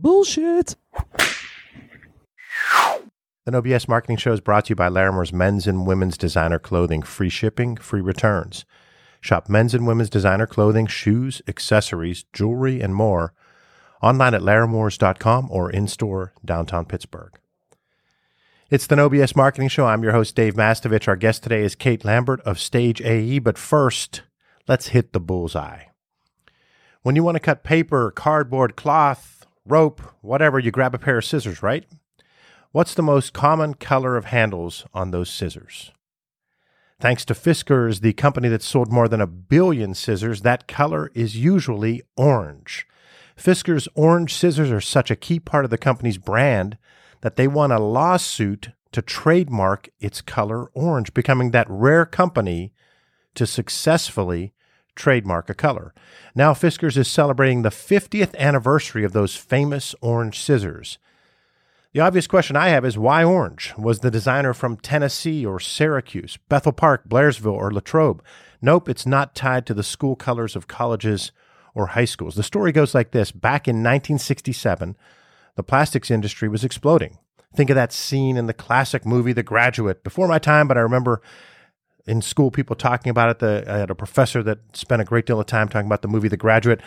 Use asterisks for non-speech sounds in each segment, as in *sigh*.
Bullshit. The No BS Marketing Show is brought to you by Larrimor's men's and women's designer clothing. Free shipping, free returns. Shop men's and women's designer clothing, shoes, accessories, jewelry, and more online at larrimors.com or in store downtown Pittsburgh. It's the No BS Marketing Show. I'm your host, Dave Mastovich. Our guest today is Kate Lambert of Stage AE. But first, let's hit the bullseye. When you want to cut paper, cardboard, cloth, rope, whatever, you grab a pair of scissors, right? What's the most common color of handles on those scissors? Thanks to Fiskars, the company that sold more than a billion scissors, that color is usually orange. Fiskars orange scissors are such a key part of the company's brand that they won a lawsuit to trademark its color orange, becoming that rare company to successfully trademark a color. Now, Fiskars is celebrating the 50th anniversary of those famous orange scissors. The obvious question I have is why orange? Was the designer from Tennessee or Syracuse, Bethel Park, Blairsville, or Latrobe? Nope, it's not tied to the school colors of colleges or high schools. The story goes like this Back in 1967, the plastics industry was exploding. Think of that scene in the classic movie The Graduate. Before my time, but I remember in school people talking about it. The, I had a professor that spent a great deal of time talking about the movie The Graduate.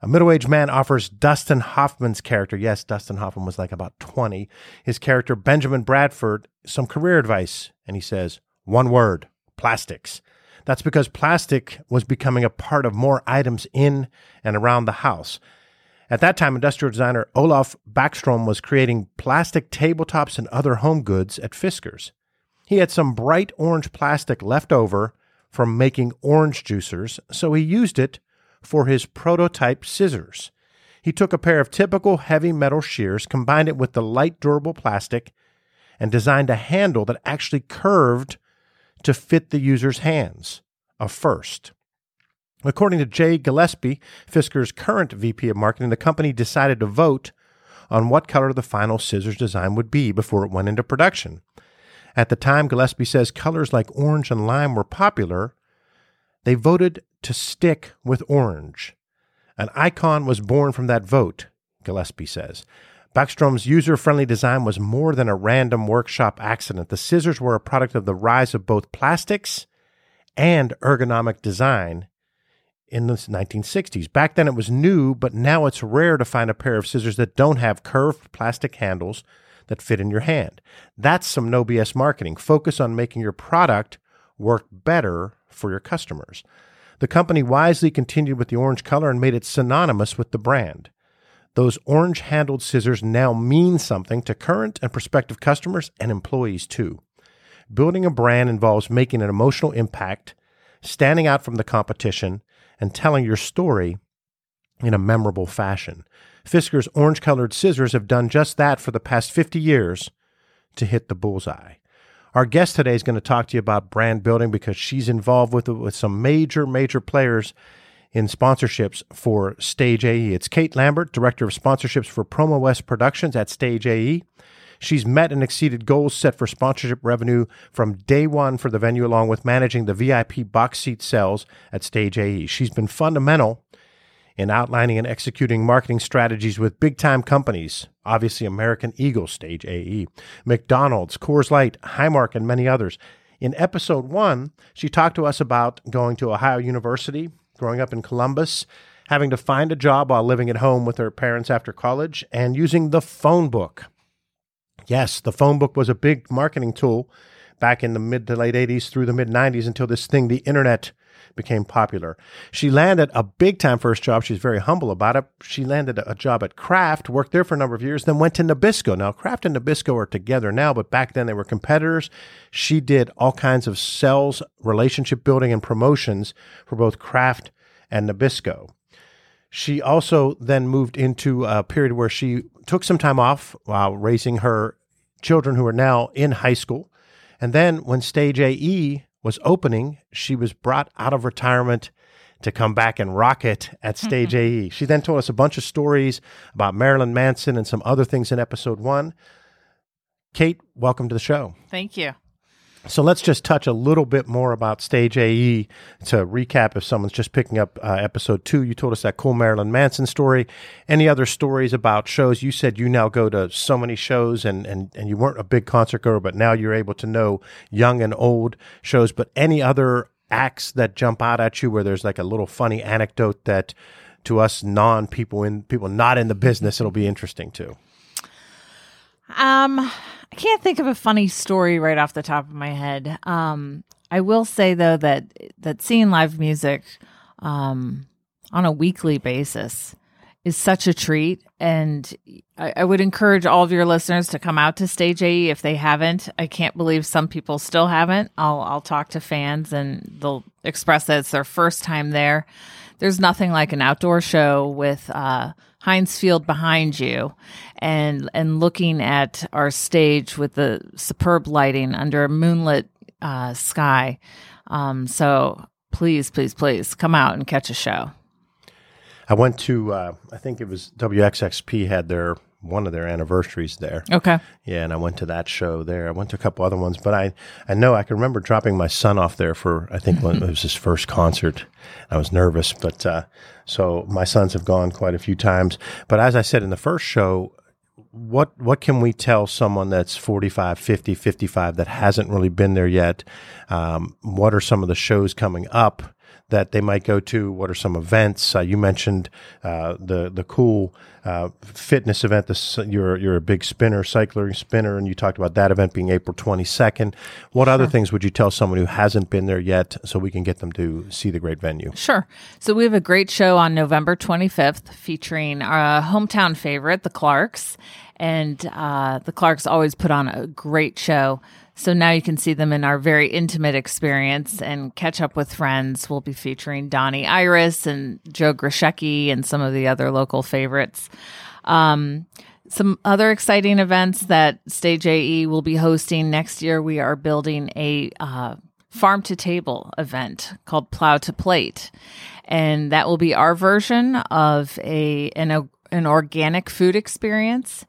A middle aged man offers Dustin Hoffman's character, yes, Dustin Hoffman was like about 20, his character, Benjamin Bradford, some career advice. And he says, one word plastics. That's because plastic was becoming a part of more items in and around the house. At that time, industrial designer Olaf Backstrom was creating plastic tabletops and other home goods at Fiskars. He had some bright orange plastic left over from making orange juicers, so he used it for his prototype scissors. He took a pair of typical heavy metal shears, combined it with the light durable plastic, and designed a handle that actually curved to fit the user's hands. A first. According to Jay Gillespie, Fiskars' current VP of marketing, the company decided to vote on what color the final scissors design would be before it went into production. At the time, Gillespie says colors like orange and lime were popular. They voted to stick with orange. An icon was born from that vote, Gillespie says. Backstrom's user friendly design was more than a random workshop accident. The scissors were a product of the rise of both plastics and ergonomic design in the 1960s. Back then it was new, but now it's rare to find a pair of scissors that don't have curved plastic handles that fit in your hand. That's some no BS marketing. Focus on making your product work better for your customers. The company wisely continued with the orange color and made it synonymous with the brand. Those orange handled scissors now mean something to current and prospective customers and employees too. Building a brand involves making an emotional impact, standing out from the competition, and telling your story in a memorable fashion. Fiskars orange colored scissors have done just that for the past 50 years to hit the bullseye. Our guest today is going to talk to you about brand building because she's involved with, with some major, major players in sponsorships for Stage AE. It's Kate Lambert, Director of Sponsorships for Promo West Productions at Stage AE. She's met and exceeded goals set for sponsorship revenue from day one for the venue, along with managing the VIP box seat sales at Stage AE. She's been fundamental in outlining and executing marketing strategies with big time companies, obviously American Eagle Stage AE, McDonald's, Coors Light, Highmark, and many others. In episode one, she talked to us about going to Ohio University, growing up in Columbus, having to find a job while living at home with her parents after college, and using the phone book. Yes, the phone book was a big marketing tool back in the mid to late 80s through the mid 90s until this thing, the internet, became popular. She landed a big time first job. She's very humble about it. She landed a job at Kraft, worked there for a number of years, then went to Nabisco. Now, Kraft and Nabisco are together now, but back then they were competitors. She did all kinds of sales, relationship building, and promotions for both Kraft and Nabisco. She also then moved into a period where she took some time off while raising her children who are now in high school. And then when Stage AE was opening, she was brought out of retirement to come back and rock it at mm-hmm. Stage AE. She then told us a bunch of stories about Marilyn Manson and some other things in episode one. Kate, welcome to the show. Thank you. So let's just touch a little bit more about Stage AE to recap if someone's just picking up uh, episode two. You told us that cool Marilyn Manson story. Any other stories about shows? You said you now go to so many shows and, and, and you weren't a big concert goer, but now you're able to know young and old shows. But any other acts that jump out at you where there's like a little funny anecdote that to us non people in people not in the business, it'll be interesting too. Um, I can't think of a funny story right off the top of my head. Um, I will say though that that seeing live music um, on a weekly basis is such a treat, and I, I, would encourage all of your listeners to come out to Stage AE if they haven't. I can't believe some people still haven't. I'll I'll talk to fans and they'll express that it's their first time there. There's nothing like an outdoor show with uh, Heinz Field behind you and and looking at our stage with the superb lighting under a moonlit uh, sky. Um, so please, please, please come out and catch a show. I went to uh, I think it was WXXP had their one of their anniversaries there. Okay. Yeah, and I went to that show there. I went to a couple other ones, but I I know I can remember dropping my son off there for I think when it was his first concert. I was nervous, but uh, so my sons have gone quite a few times. But as I said in the first show, what what can we tell someone that's 45 50 55 that hasn't really been there yet um, what are some of the shows coming up that they might go to? What are some events? Uh, you mentioned uh, the the cool uh, fitness event. The, you're you're a big spinner, cycling spinner, and you talked about that event being April 22nd. What sure. other things would you tell someone who hasn't been there yet, so we can get them to see the great venue? Sure. So we have a great show on November 25th featuring our hometown favorite, the Clarks, and uh, the Clarks always put on a great show. So now you can see them in our very intimate experience and catch up with friends. We'll be featuring Donnie Iris and Joe Grushecky and some of the other local favorites. Um, some other exciting events that Stage AE will be hosting next year. We are building a uh, farm to table event called Plow to Plate, and that will be our version of a an, an organic food experience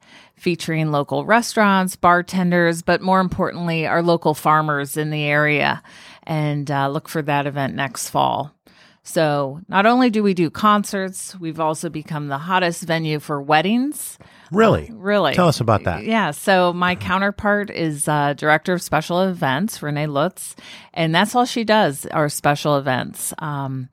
featuring local restaurants, bartenders, but more importantly, our local farmers in the area. And uh, look for that event next fall. So, not only do we do concerts, we've also become the hottest venue for weddings. Really? Uh, really? Tell us about that. Yeah. So, my counterpart is uh, Director of Special Events, Renee Lutz, and that's all she does, our special events. Um,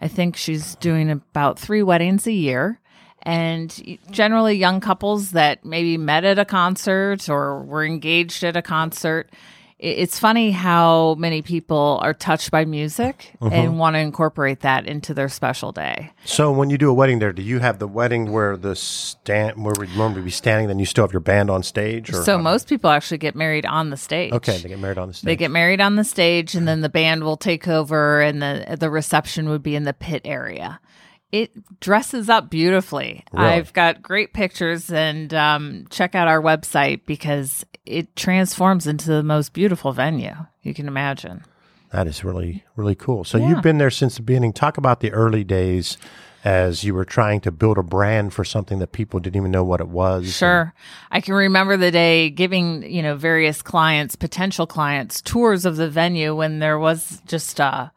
I think she's doing about three weddings a year and generally young couples that maybe met at a concert or were engaged at a concert. It's funny how many people are touched by music mm-hmm. and want to incorporate that into their special day. So, when you do a wedding there, do you have the wedding where the stand where we normally be standing, then you still have your band on stage? Or so, most people actually get married on the stage. Okay, they get married on the stage. They get married on the stage, and then the band will take over, and the the reception would be in the pit area it dresses up beautifully. Really? I've got great pictures, and um, check out our website because it transforms into the most beautiful venue you can imagine. That is really, really cool. So yeah. you've been there since the beginning. Talk about the early days as you were trying to build a brand for something that people didn't even know what it was. Sure. I can remember the day giving, you know, various clients, potential clients, tours of the venue when there was just uh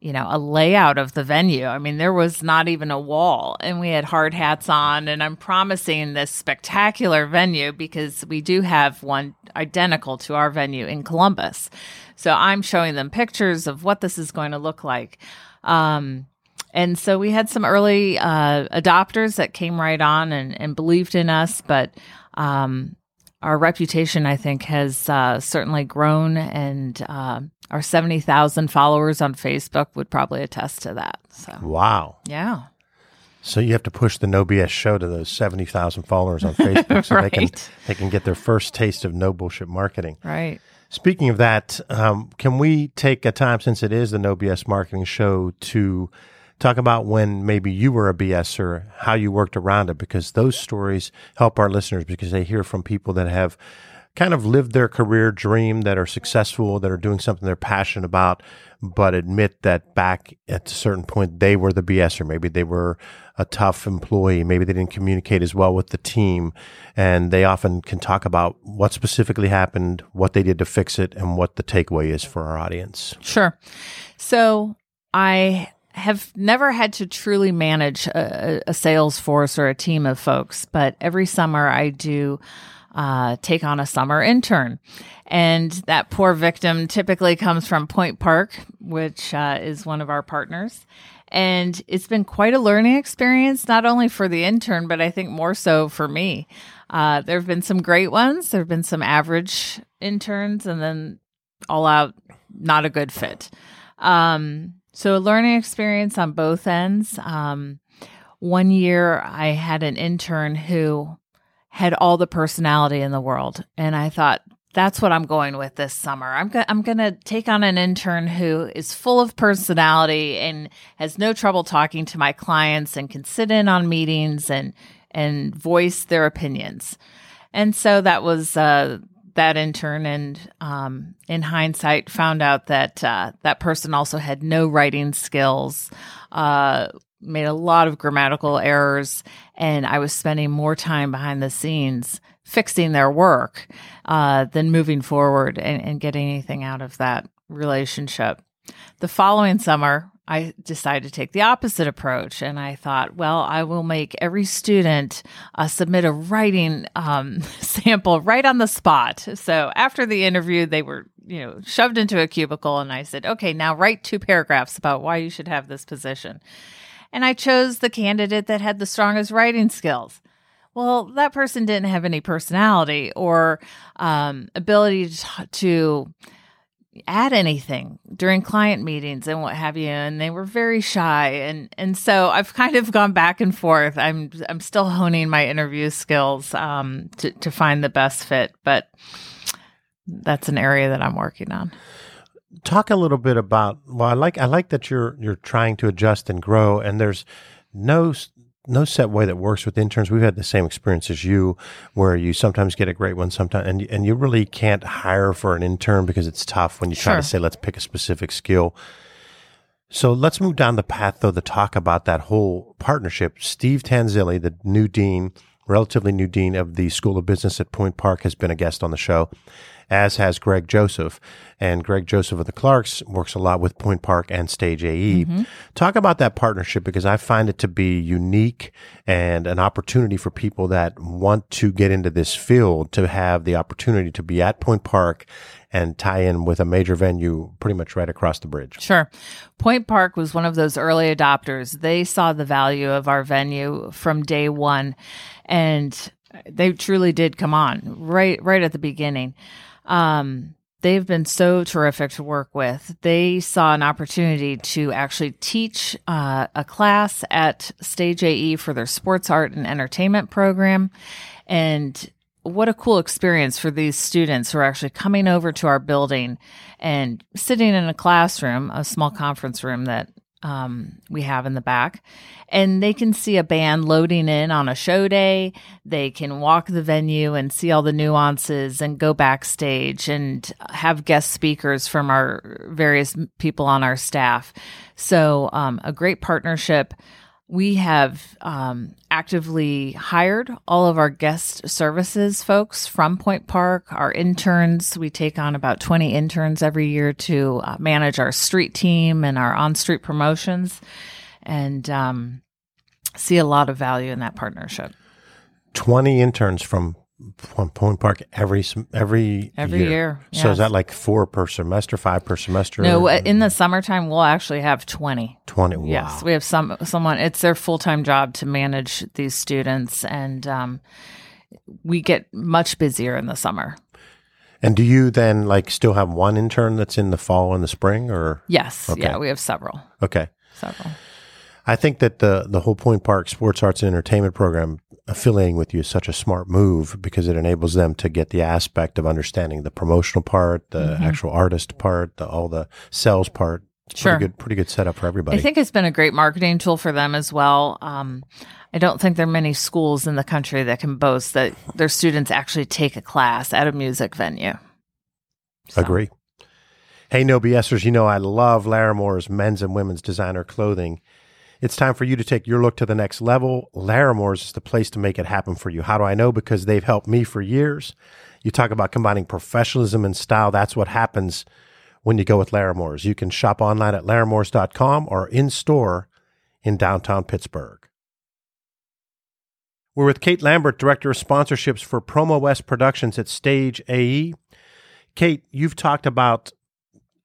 you know, a layout of the venue. I mean, there was not even a wall, and we had hard hats on. And I'm promising this spectacular venue because we do have one identical to our venue in Columbus. So I'm showing them pictures of what this is going to look like. Um, and so we had some early uh, adopters that came right on and, and believed in us, but um, our reputation, I think, has uh, certainly grown, and uh, our 70,000 followers on Facebook would probably attest to that. So, wow. Yeah. So you have to push the No BS show to those 70,000 followers on Facebook *laughs* so right. they can they can get their first taste of no bullshit marketing. Right. Speaking of that, um, can we take a time since it is the No BS marketing show to talk about when maybe you were a BSer, how you worked around it, because those stories help our listeners because they hear from people that have kind of lived their career dream, that are successful, that are doing something they're passionate about, but admit that back at a certain point they were the BSer. Maybe they were a tough employee. Maybe they didn't communicate as well with the team. And they often can talk about what specifically happened, what they did to fix it, and what the takeaway is for our audience. Sure. So I have never had to truly manage a, a, sales force or a team of folks, but every summer I do uh, take on a summer intern. And that poor victim typically comes from Point Park, which uh, is one of our partners. And it's been quite a learning experience, not only for the intern, but I think more so for me. Uh, there have been some great ones, there have been some average interns, and then all out, not a good fit. Um, so, a learning experience on both ends. Um, one year, I had an intern who had all the personality in the world, and I thought that's what I'm going with this summer. I'm go- I'm going to take on an intern who is full of personality and has no trouble talking to my clients and can sit in on meetings and and voice their opinions. And so that was uh, that intern, and um, in hindsight, found out that uh, that person also had no writing skills, uh, made a lot of grammatical errors, and I was spending more time behind the scenes fixing their work uh, than moving forward and, and getting anything out of that relationship. The following summer, I decided to take the opposite approach. And I thought, well, I will make every student uh, submit a writing um, *laughs* sample right on the spot. So after the interview, they were, you know, shoved into a cubicle. And I said, okay, now write two paragraphs about why you should have this position. And I chose the candidate that had the strongest writing skills. Well, that person didn't have any personality or um, ability to, to add anything during client meetings and what have you and they were very shy. And and so I've kind of gone back and forth. I'm I'm still honing my interview skills um to to find the best fit but that's an area that I'm working on. Talk a little bit about well I like I like that you're you're trying to adjust and grow and there's no no set way that works with interns. We've had the same experience as you, where you sometimes get a great one, sometimes, and and you really can't hire for an intern because it's tough when you try to say let's pick a specific skill. So let's move down the path though to talk about that whole partnership. Steve Tanzilli, the new dean, relatively new dean of the School of Business at Point Park, has been a guest on the show as has Greg Joseph. And Greg Joseph of the Clarks works a lot with Point Park and Stage AE. Mm-hmm. Talk about that partnership because I find it to be unique and an opportunity for people that want to get into this field to have the opportunity to be at Point Park and tie in with a major venue pretty much right across the bridge. Sure. Point Park was one of those early adopters. They saw the value of our venue from day one and they truly did come on right right at the beginning. Um, they've been so terrific to work with. They saw an opportunity to actually teach uh, a class at Stage AE for their sports art and entertainment program. And what a cool experience for these students who are actually coming over to our building and sitting in a classroom, a small conference room that um, we have in the back. And they can see a band loading in on a show day. They can walk the venue and see all the nuances and go backstage and have guest speakers from our various people on our staff. So, um, a great partnership we have um, actively hired all of our guest services folks from Point Park, our interns. We take on about 20 interns every year to uh, manage our street team and our on street promotions and um, see a lot of value in that partnership. 20 interns from Point Park every every every year. year yes. So is that like four per semester, five per semester? No, in the summertime we'll actually have twenty. Twenty. Wow. Yes, we have some someone. It's their full time job to manage these students, and um, we get much busier in the summer. And do you then like still have one intern that's in the fall and the spring, or yes, okay. yeah, we have several. Okay, several. I think that the the whole Point Park Sports Arts and Entertainment program affiliating with you is such a smart move because it enables them to get the aspect of understanding the promotional part, the mm-hmm. actual artist part, the, all the sales part Sure. Pretty good, pretty good setup for everybody. I think it's been a great marketing tool for them as well. Um, I don't think there are many schools in the country that can boast that their students actually take a class at a music venue. So. Agree. Hey, no BSers, you know I love Larrimor's men's and women's designer clothing. It's time for you to take your look to the next level. Larrimor's is the place to make it happen for you. How do I know? Because they've helped me for years. You talk about combining professionalism and style. That's what happens when you go with Larrimor's. You can shop online at larrimors.com or in store in downtown Pittsburgh. We're with Kate Lambert, Director of Sponsorships for Promo West Productions at Stage AE. Kate, you've talked about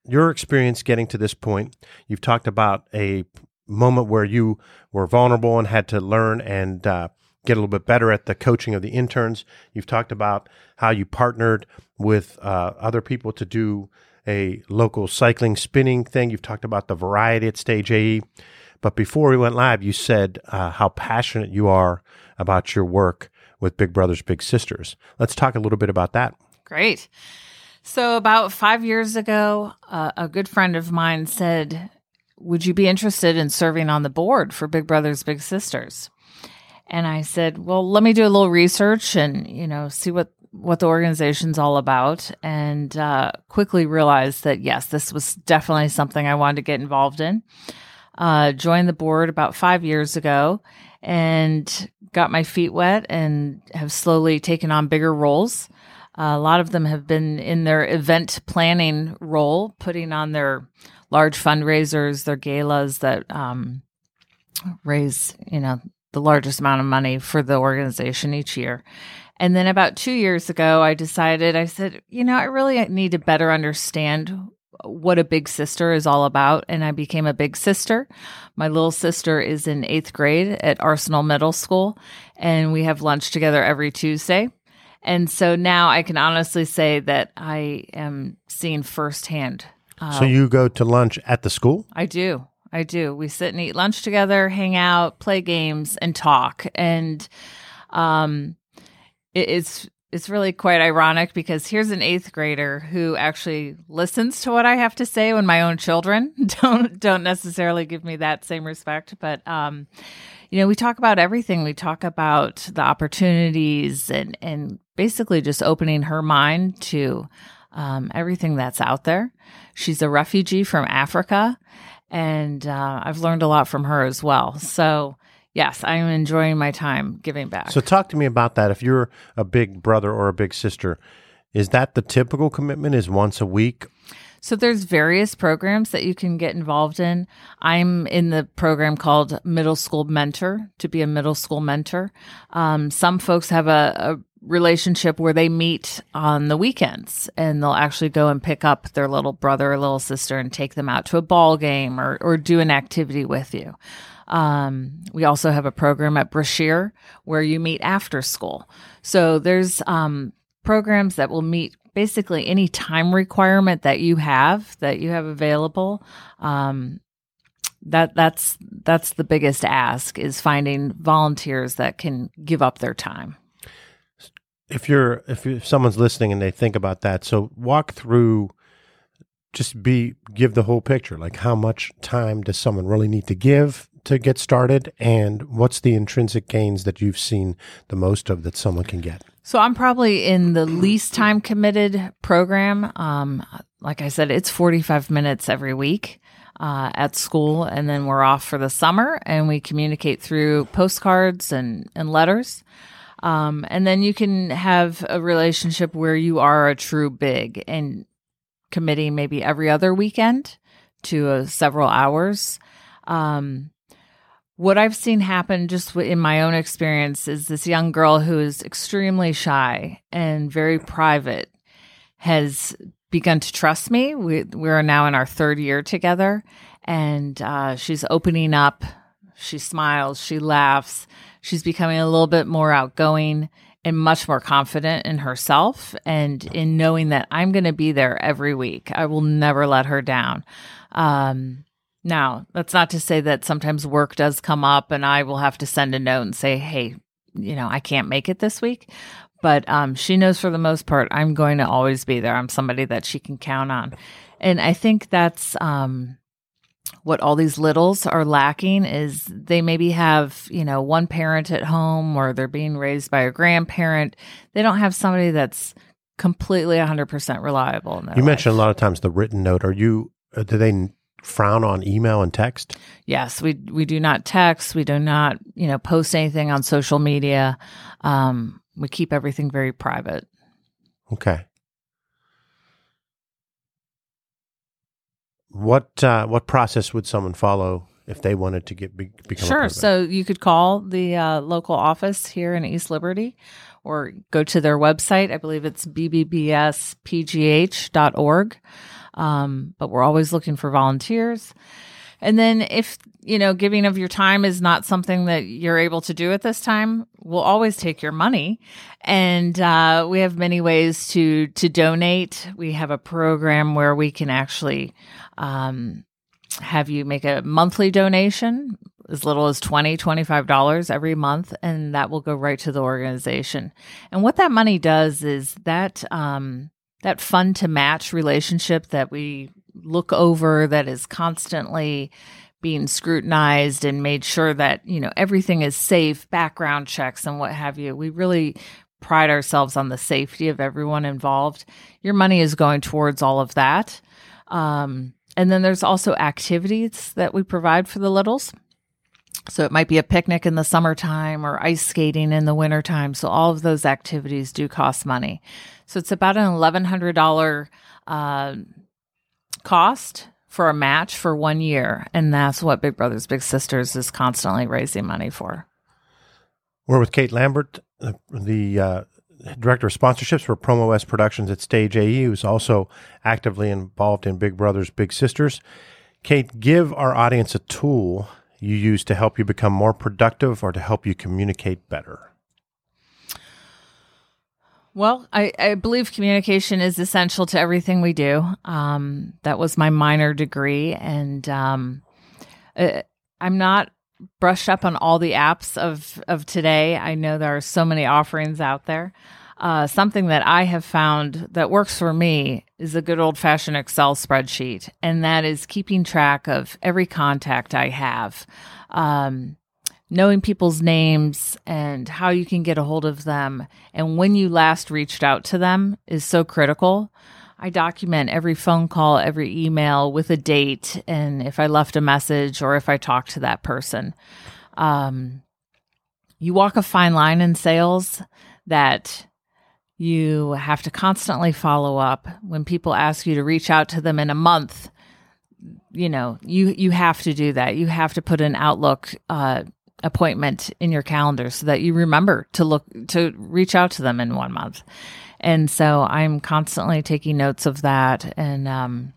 your experience getting to this point. You've talked about a moment where you were vulnerable and had to learn and uh, get a little bit better at the coaching of the interns. You've talked about how you partnered with uh, other people to do a local cycling spinning thing. You've talked about the variety at Stage AE. But before we went live, you said uh, how passionate you are about your work with Big Brothers Big Sisters. Let's talk a little bit about that. Great. So, about five years ago, uh, a good friend of mine said, Would you be interested in serving on the board for Big Brothers Big Sisters? And I said, Well, let me do a little research and, you know, see what what the organization's all about. And uh, quickly realized that yes this was definitely something i wanted to get involved in. Uh, joined the board about five years ago and got my feet wet and have slowly taken on bigger roles a lot of them have been in their event planning role, putting on their large fundraisers, their galas that um, raise, you know, the largest amount of money for the organization each year. And then about two years ago, I decided, I said, you know, I really need to better understand what a big sister is all about. And I became a big sister. My little sister is in eighth grade at Arsenal Middle School, and we have lunch together every Tuesday. And so now I can honestly say that I am seeing firsthand. Uh, so you go to lunch at the school? I do. I do. We sit and eat lunch together, hang out, play games, and talk. And um, it, it's it's really quite ironic because here's an eighth grader who actually listens to what I have to say when my own children *laughs* don't don't necessarily give me that same respect. But um, you know, we talk about everything. We talk about the opportunities and and basically just opening her mind to um, everything that's out there. She's a refugee from Africa, and uh, I've learned a lot from her as well. So, yes, I am enjoying my time giving back. So, talk to me about that. If you're a big brother or a big sister, is that the typical commitment? Is once a week? So there's various programs that you can get involved in. I'm in the program called Middle School Mentor to be a middle school mentor. Um, some folks have a, a relationship where they meet on the weekends and they'll actually go and pick up their little brother or little sister and take them out to a ball game or, or do an activity with you. Um, we also have a program at Brashear where you meet after school. So there's um, programs that will meet basically any time requirement that you have that you have available. Um, that that's that's the biggest ask is finding volunteers that can give up their time. If you're if, if someone's listening and they think about that, so walk through just be give the whole picture. Like how much time does someone really need to give to get started? And what's the intrinsic gains that you've seen the most of that someone can get so i'm probably in the least time committed program um, like i said it's 45 minutes every week uh, at school and then we're off for the summer and we communicate through postcards and, and letters um, and then you can have a relationship where you are a true big and committing maybe every other weekend to uh, several hours. Um, what I've seen happen just in my own experience is this young girl who is extremely shy and very private has begun to trust me. We, we are now in our third year together, and uh, she's opening up. She smiles, she laughs, She's becoming a little bit more outgoing and much more confident in herself and in knowing that I'm going to be there every week. I will never let her down. Um, now, that's not to say that sometimes work does come up and I will have to send a note and say, hey, you know, I can't make it this week. But um, she knows for the most part, I'm going to always be there. I'm somebody that she can count on. And I think that's um, what all these littles are lacking is they maybe have, you know, one parent at home or they're being raised by a grandparent. They don't have somebody that's completely 100% reliable. you mentioned a lot of times the written note. Are you, uh, do they frown on email and text? Yes, we we do not text. We do not, you know, post anything on social media. Um, we keep everything very private. Okay. What uh, what process would someone follow if they wanted to get be, become sure? So you could call the uh, local office here in East Liberty, or go to their website. I believe it's bbbspgh.org. Um, but we're always looking for volunteers. And then if, you know, giving of your time is not something that you're able to do at this time, we'll always take your money. And uh, we have many ways to to donate. We have a program where we can actually um, have you make a monthly donation as little as $20, $25 every month, and that will go right to the organization. And what that money does is that um, that fun to match relationship that we look over that is constantly being scrutinized and made sure that you know everything is safe background checks and what have you. We really pride ourselves on the safety of everyone involved. Your money is going towards all of that. Um, and then there's also activities that we provide for the littles so it might be a picnic in the summertime or ice skating in the wintertime. So all of those activities do cost money. So it's about an $1,100 uh, cost for a match for one year. And that's what Big Brothers Big Sisters is constantly raising money for. We're with Kate Lambert, the, uh, director of sponsorships for Promo West Productions at Stage AE, who's also actively involved in Big Brothers Big Sisters. Kate, give our audience a tool you use to help you become more productive or to help you communicate better? Well, I, I believe communication is essential to everything we do. Um, that was my minor degree, and um, uh, I'm not brushed up on all the apps of of today. I know there are so many offerings out there. Uh, something that I have found that works for me is a good old fashioned Excel spreadsheet, and that is keeping track of every contact I have, um, knowing people's names and how you can get a hold of them, and when you last reached out to them is so critical. I document every phone call, every email with a date, and if I left a message or if I talked to that person. Um, you walk a fine line in sales that you have to constantly follow up. When people ask you to reach out to them in a month, you know, you you have to do that. You have to put an Outlook uh, appointment in your calendar so that you remember to look to reach out to them in one month. And so I'm constantly taking notes of that and um,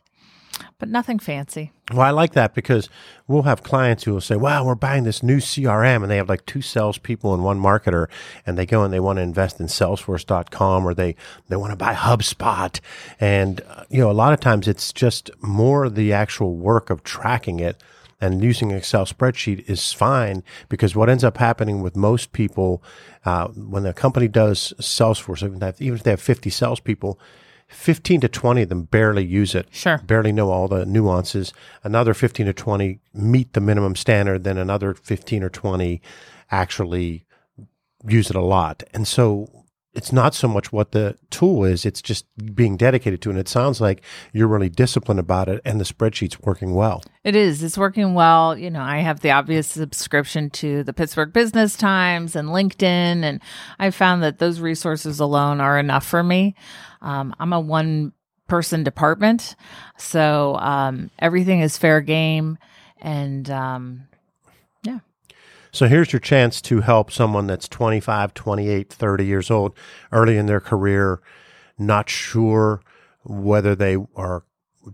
but nothing fancy. Well, I like that because we'll have clients who will say, "Wow, we're buying this new CRM," and they have like two salespeople and one marketer, and they go and they want to invest in Salesforce.com or they they want to buy HubSpot, and uh, you know, a lot of times it's just more the actual work of tracking it. And using Excel spreadsheet is fine because what ends up happening with most people uh, when the company does Salesforce, even if they have 50 salespeople, 15 to 20 of them barely use it. Sure. Barely know all the nuances. Another 15 to 20 meet the minimum standard. Then another 15 or 20 actually use it a lot. And so it's not so much what the tool is, it's just being dedicated to it. And it sounds like you're really disciplined about it and the spreadsheet's working well. It is. It's working well. You know, I have the obvious subscription to the Pittsburgh Business Times and LinkedIn, and I found that those resources alone are enough for me. Um, I'm a one person department, so um, everything is fair game. And um. So here's your chance to help someone that's 25, 28, 30 years old, early in their career, not sure whether they are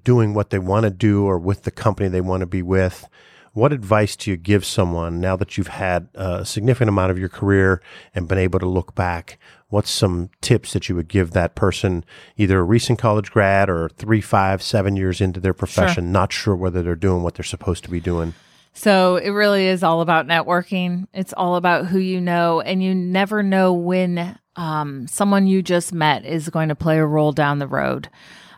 doing what they want to do or with the company they want to be with. What advice do you give someone now that you've had a significant amount of your career and been able to look back? What's some tips that you would give that person, either a recent college grad or three, five, seven years into their profession, sure. not sure whether they're doing what they're supposed to be doing? So it really is all about networking. It's all about who you know, and you never know when um, someone you just met is going to play a role down the road.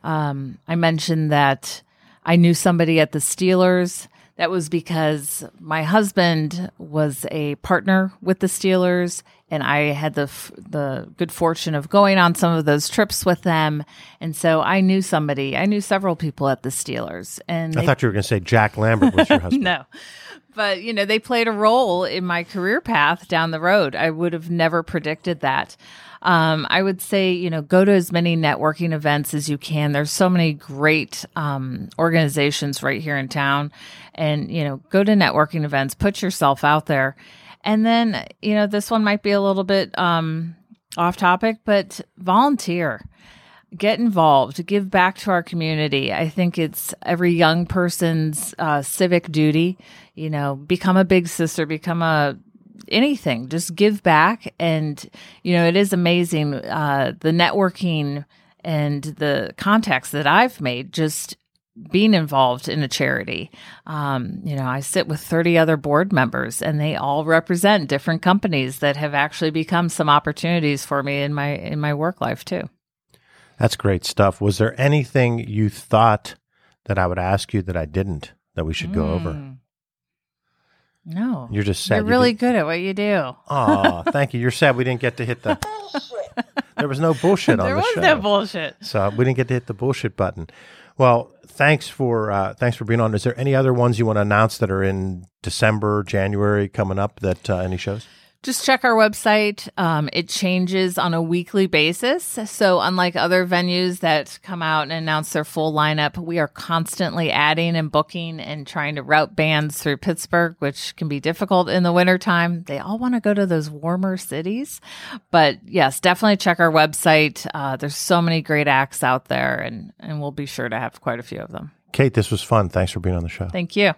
Um, I mentioned that I knew somebody at the Steelers. That was because my husband was a partner with the Steelers, and I had the f- the good fortune of going on some of those trips with them. And so I knew somebody. I knew several people at the Steelers, and I they thought you were going to say Jack Lambert was your *laughs* husband. no. But, you know, they played a role in my career path down the road. I would have never predicted that. Um, I would say, you know, go to as many networking events as you can. There's so many great um, organizations right here in town. And, you know, go to networking events, put yourself out there. And then, you know, this one might be a little bit um, off topic, but volunteer get involved, give back to our community. I think it's every young person's uh, civic duty. You know, become a big sister, become a anything. Just give back, and you know, it is amazing uh, the networking and the contacts that I've made just being involved in a charity. Um, you know, I sit with 30 other board members and they all represent different companies that have actually become some opportunities for me in my in my work life too. That's great stuff. Was there anything you thought that I would ask you that I didn't that we should go over? No. You're just sad. You're you really didn't- good at what you do. Aw, thank you. You're sad we didn't get to hit the. *laughs* there was no bullshit on there the was show. no bullshit. so we didn't get to hit the bullshit button. Well, thanks for uh, thanks for being on. Is there any other ones you want to announce that are in December, January coming up? That uh, any shows? Just check our website. Um, it changes on a weekly basis. So, unlike other venues that come out and announce their full lineup, we are constantly adding and booking and trying to route bands through Pittsburgh, which can be difficult in the wintertime. They all want to go to those warmer cities. But yes, definitely check our website. Uh, there's so many great acts out there, and, and we'll be sure to have quite a few of them. Kate, this was fun. Thanks for being on the show. Thank you.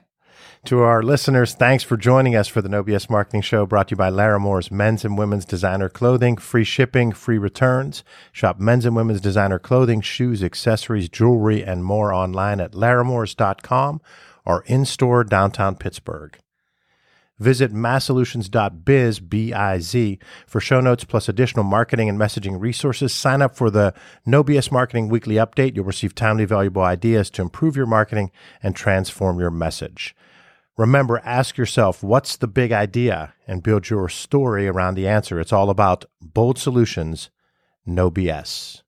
To our listeners, thanks for joining us for the No BS Marketing Show brought to you by Larrimor's men's and women's designer clothing, free shipping, free returns. Shop men's and women's designer clothing, shoes, accessories, jewelry, and more online at larrimors.com or in store downtown Pittsburgh. Visit massolutions.biz, B-I-Z, for show notes plus additional marketing and messaging resources. Sign up for the No BS Marketing Weekly Update. You'll receive timely, valuable ideas to improve your marketing and transform your message. Remember, ask yourself, what's the big idea? And build your story around the answer. It's all about bold solutions, no BS.